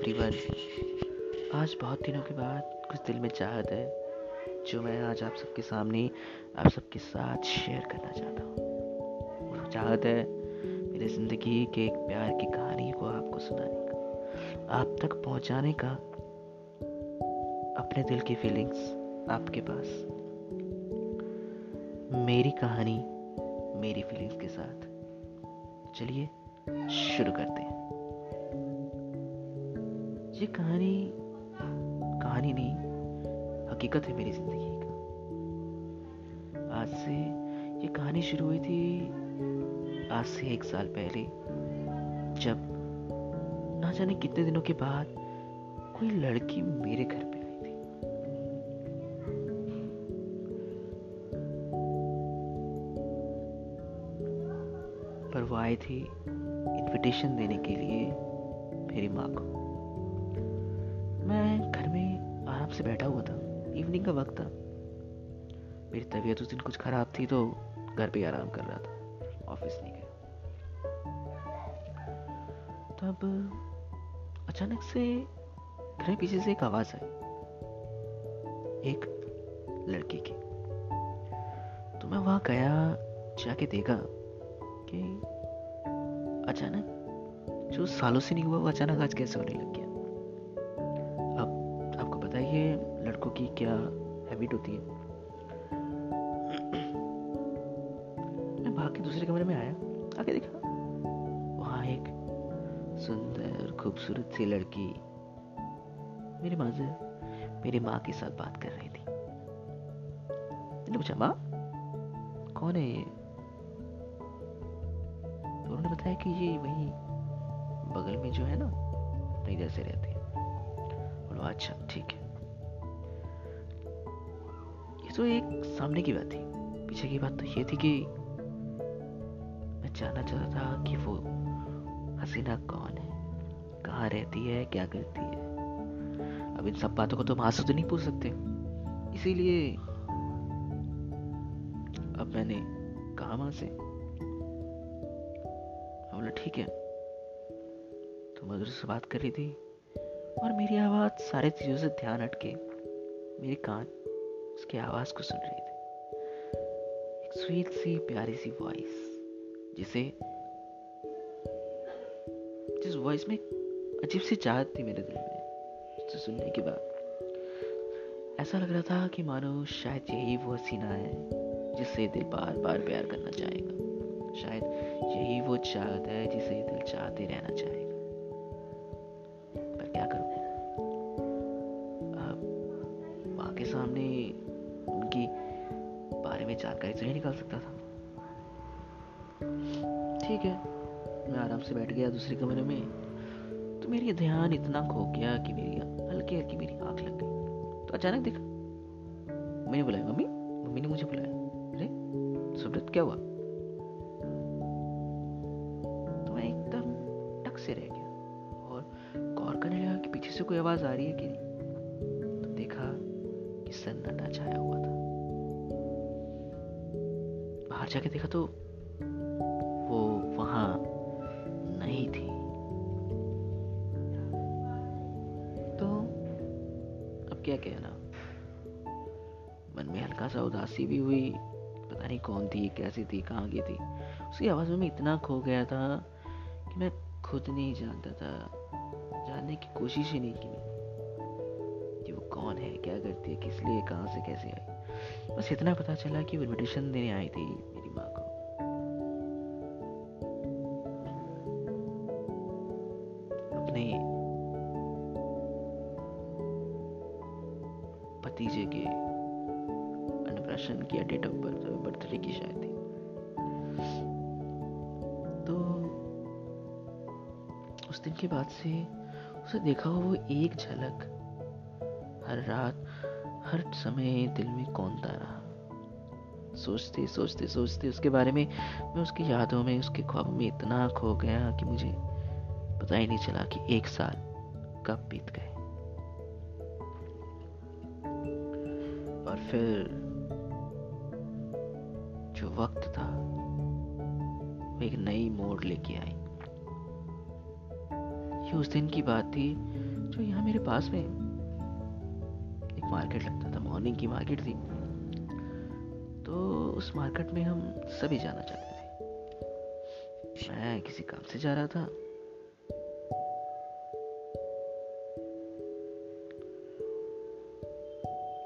Everyone आज बहुत दिनों के बाद कुछ दिल में चाहत है, जो मैं आज आप सबके सामने, आप सबके साथ शेयर करना चाहता हूँ। वो चाहत है, मेरी ज़िंदगी के एक प्यार की कहानी को आपको सुनाने का, आप तक पहुँचाने का, अपने दिल की फीलिंग्स आपके पास। मेरी कहानी, मेरी फीलिंग्स के साथ। चलिए शुरू करते हैं। ये कहानी कहानी नहीं, हकीकत है मेरी ज़िंदगी का। आज से ये कहानी शुरू हुई थी, आज से एक साल पहले, जब ना जाने कितने दिनों के बाद कोई लड़की मेरे घर पे आई थी। पर वो आई थी इनविटेशन देने के लिए मेरी माँ को। मैं घर में आराम से बैठा हुआ था इवनिंग का वक्त था। मेरी तबीयत उस दिन कुछ ख़राब थी तो घर पे आराम कर रहा था ऑफ़िस नहीं गया। तब अचानक से घर पीछे से एक आवाज़ आई, एक लड़की की। तो मैं वहाँ गया, जाके देखा कि अचानक जो सालों से नहीं हुआ, वो अचानक आज कैसे होने लग गया। है, लड़कों की क्या हैबिट होती है? मैं भाग के दूसरे कमरे में आया। आके देखा, वहाँ एक सुंदर, खूबसूरत सी लड़की मेरी माँ से, मेरी माँ के साथ बात कर रही थी। मैंने पूछा, माँ, कौन है ये? तो उन्होंने बताया कि ये वही बगल में जो है ना अपने इधर से रहती है। बोलो अच्छा ठीक है। ये तो एक सामने की बात थी। पीछे की बात तो ये थी कि मैं जानना चाहता था कि वो हसीना कौन है, कहाँ रहती है, क्या करती है। अब इन सब बातों को तो माँ से तो नहीं पूछ सकते। इसीलिए अब मैंने कहा माँ से। बोला, ठीक है। तो मधुर से बात कर रही थी और मेरी आवाज़ सारे चीज़ों से ध्यान हटके मेरे कान उसकी आवाज़ को सुन रही थी। एक स्वीट सी, प्यारी सी वॉइस जिसे, जिस वॉइस में अजीब सी चाहत थी मेरे दिल में उसे सुनने के बाद। ऐसा लग रहा था कि मानो शायद यही वो हसीना है जिससे दिल बार बार प्यार करना चाहेगा। शायद यही वो चाहत है, जिसे दिल चाहते रहना चाहेगा। सकता था। ठीक है, मैं आराम से बैठ गया दूसरे कमरे में। तो मेरी ध्यान इतना खो गया कि मेरी हल्की हल्की मेरी आँख लग गई। तो अचानक देखा, मैंने बुलाया, मम्मी मम्मी ने मुझे बुलाया। अरे, सुब्रत, क्या हुआ? तो मैं एकदम टक से रह गया और गौर करने लगा कि पीछे से कोई आवाज़ आ रही है कि नहीं। तो देखा कि सन्नाटा छाया हुआ जाके देखा तो वो वहाँ नहीं थी। तो अब क्या कहना मन में हल्का सा उदासी भी हुई। पता नहीं कौन थी, कैसी थी, कहाँ की थी। उसकी आवाज़ में इतना खो गया था कि मैं खुद नहीं जानता था। जानने की कोशिश ही नहीं की कि वो कौन है, क्या करती है, किस लिए, कहाँ से कैसे आई। बस इतना पता चला कि वो इन्विटेशन देने आई थी मेरी माँ को। अपने भतीजे के अन्नप्राशन की डेट ऑफ़ बर्थ बर्थडे की शायद थी। तो उस दिन के बाद से उसे देखा हुआ वो एक झलक हर रात हर समय दिल में कौनता रहा? सोचते सोचते सोचते उसके बारे में, मैं उसकी यादों में, उसके ख्वाबों में इतना खो गया कि मुझे पता ही नहीं चला कि एक साल कब बीत गए। और फिर जो वक्त था वो एक नई मोड़ लेके आई। ये उस दिन की बात थी जो यहाँ मेरे पास में एक मार्केट लगता था मॉर्निंग की मार्केट थी। तो उस मार्केट में हम सभी जाना चाहते थे। मैं किसी काम से जा रहा था।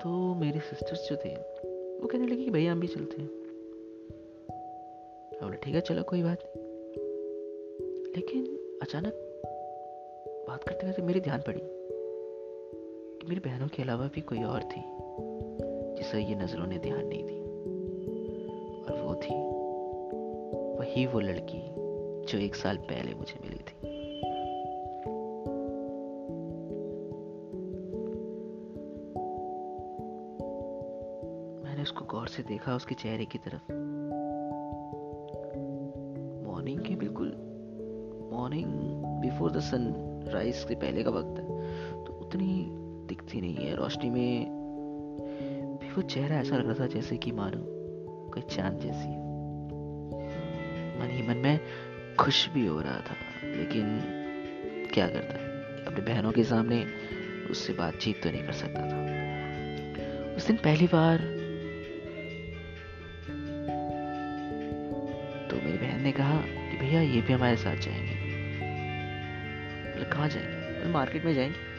तो मेरे सिस्टर्स जो थे, वो कहने लगे कि भैया हम भी चलते हैं। बोला ठीक है, चलो कोई बात नहीं। लेकिन अचानक बात करते करते मेरी ध्यान पड़ी। मेरी बहनों के अलावा भी कोई और थी, जिसे ये नज़रों ने ध्यान नहीं दी। और वो थी, वही वो लड़की जो एक साल पहले मुझे मिली थी। मैंने उसको गौर से देखा उसके चेहरे की तरफ़। मॉर्निंग के बिल्कुल morning before the sunrise से पहले का वक्त है तो उतनी दिखती नहीं है। रोशनी में भी वो चेहरा ऐसा लग रहा था जैसे कि मानो कोई चाँद जैसी मन ही मन में खुश भी हो रहा था, लेकिन क्या करता अपने बहनों के सामने उससे बातचीत तो नहीं कर सकता था। उस दिन पहली बार तो मेरी बहन ने कहा कि भैया, ये भी हमारे साथ जाएँगे। कहाँ जाएँगे? मार्केट में जाएँगे।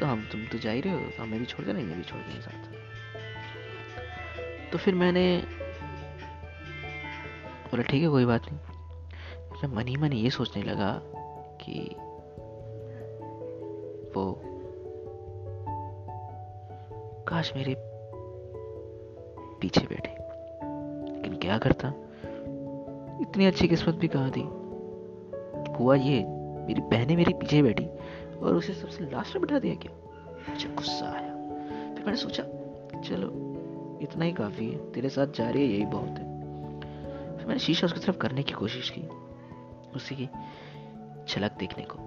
तो हम तुम तो जा ही रहे हो तो हमें भी छोड़ देना ये भी छोड़ देंगे साथ तो फिर मैंने बोला, ठीक है, कोई बात नहीं। मैं मन ही मन ये सोचने लगा कि वो काश मेरे पीछे बैठे। लेकिन क्या करता? इतनी अच्छी किस्मत भी कहाँ थी हुआ ये, मेरी बहनें मेरे पीछे बैठी। और उसे सबसे लास्ट में बिठा दिया क्या मुझे गुस्सा आया। फिर मैंने सोचा, चलो, इतना ही काफ़ी है। तेरे साथ जा रही है, यही बहुत है। फिर मैंने शीशा उसकी तरफ़ करने की कोशिश की, उसी की झलक देखने को।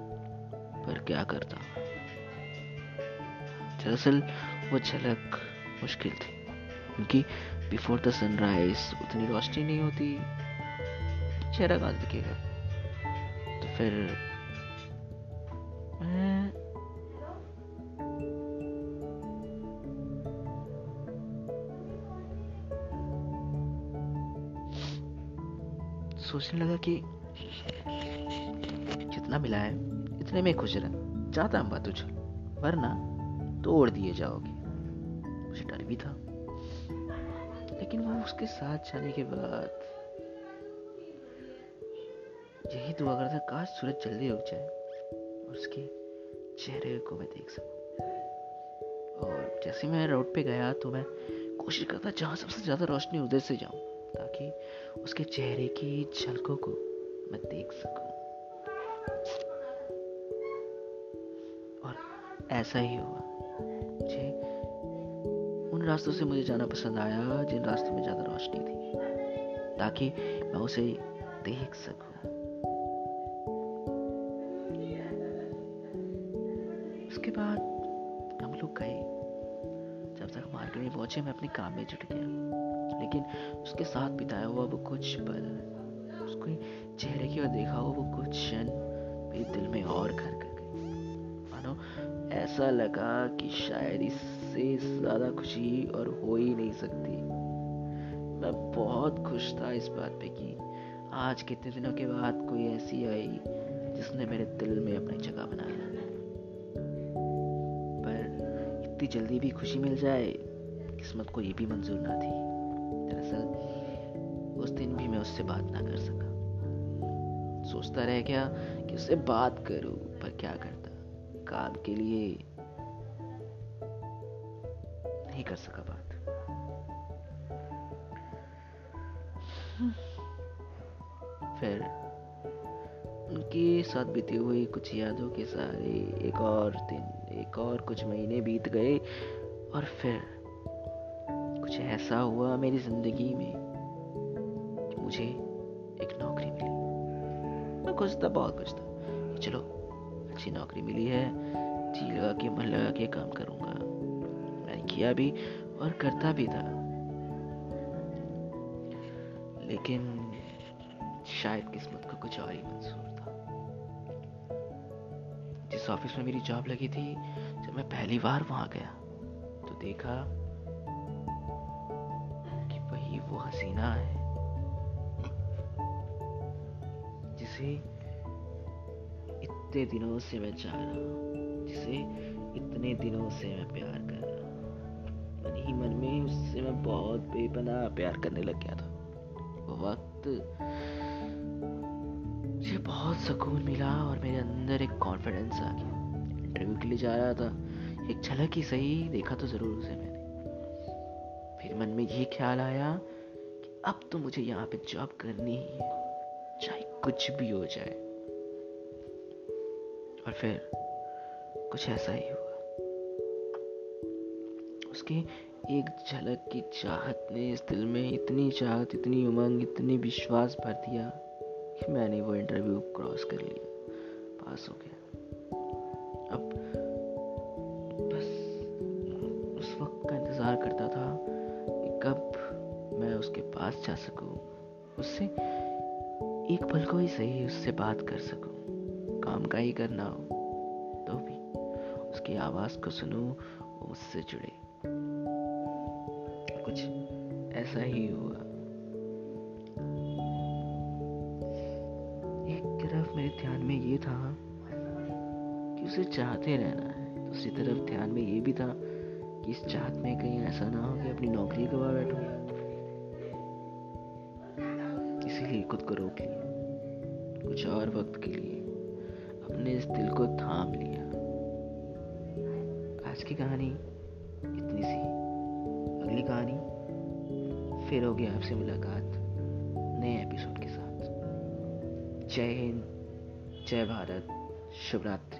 पर क्या करता? दरअसल, वो झलक मुश्किल थी। क्योंकि बिफोर द सनराइज उतनी रोशनी नहीं होती, चेहरा कहाँ दिखेगा। तो फिर सोचने लगा कि जितना मिला है, इतने में खुश रह। चाहता हम बात तुझ, वरना तोड़ दिए जाओगे। मुझे डर भी था। लेकिन वो उसके साथ जाने के बाद यही दुआ करता काश सूरज जल्दी उग जाए और उसके चेहरे को मैं देख सकूँ। और जैसे मैं रोड पे गया तो मैं कोशिश करता जहाँ सबसे ज़्यादा रोशनी उधर से जाऊँ। ताकि उसके चेहरे की झलकों को मैं देख सकूँ। और ऐसा ही हुआ। मुझे उन रास्तों से मुझे जाना पसंद आया, जिन रास्तों में ज़्यादा रोशनी थी, ताकि मैं उसे देख सकूँ। उसके बाद हम लोग गए। जब तक मार्केट में पहुँचे, मैं अपने काम में जुट गया। लेकिन उसके साथ बिताया हुआ वो कुछ पल, उसके चेहरे की ओर देखा हुआ वो कुछ क्षण मेरे दिल में और घर कर गए मानो, ऐसा लगा कि शायद इससे ज़्यादा खुशी और हो ही नहीं सकती। मैं बहुत खुश था इस बात पे कि आज कितने दिनों के बाद कोई ऐसी आई जिसने मेरे दिल में अपनी जगह बना लिया इतनी जल्दी भी खुशी मिल जाए, किस्मत को ये भी मंजूर ना थी। दरअसल, उस दिन भी मैं उससे बात ना कर सका। सोचता रह गया कि उससे बात करूँ, पर क्या करता? काम के लिए नहीं कर सका बात। फिर उनके साथ बीते हुए कुछ यादों के सारे एक और दिन, एक और कुछ महीने बीत गए और फिर ऐसा हुआ मेरी ज़िंदगी में कि मुझे एक नौकरी मिली। मैं खुश था, बहुत खुश था। चलो, अच्छी नौकरी मिली है। जी लगा के, मन लगा के काम करूँगा। मैंने किया भी और करता भी था। लेकिन शायद किस्मत को कुछ और ही मंजूर जिस ऑफ़िस में मेरी जॉब लगी थी, जब मैं पहली बार वहाँ गया तो देखा वो है। जिसे इतने दिनों से मैं चाह रहा हूँ, जिसे इतने दिनों से मैं प्यार कर रहा हूँ। मन ही मन में उससे मैं बहुत बेपना प्यार करने लग गया था। वो वक्त मुझे बहुत सुकून मिला और मेरे अंदर एक कॉन्फिडेंस आ गया। इंटरव्यू के लिए जा रहा था। एक झलक ही सही देखा तो ज़रूर उसे मैंने। फिर मन में ये ख्याल आया अब तो मुझे यहाँ पे जॉब करनी ही है। चाहे कुछ भी हो जाए। और फिर कुछ ऐसा ही हुआ। उसके एक झलक की चाहत ने इस दिल में इतनी चाहत, इतनी उमंग, इतनी विश्वास भर दिया कि मैंने वो इंटरव्यू क्रॉस कर लिया। पास हो गया। अब बस उस वक्त का इंतज़ार करता था। पास जा सकूँ, उससे एक पल को ही सही उससे बात कर सकूँ। काम का ही करना हो तो भी उसकी आवाज़ को सुनूं वो मुझसे जुड़े। कुछ ऐसा ही हुआ। एक तरफ़ मेरे ध्यान में ये था कि उसे चाहते रहना है, दूसरी तरफ़ ध्यान में ये भी था कि इस चाहत में कहीं ऐसा ना हो कि अपनी नौकरी गवा बैठूं। इसीलिए खुद को रोक लिया कुछ और वक्त के लिए अपने इस दिल को थाम लिया। आज की कहानी इतनी सी। अगली कहानी, फिर होगी आपसे मुलाकात नए एपिसोड के साथ। जय हिंद, जय भारत शुभ रात्रि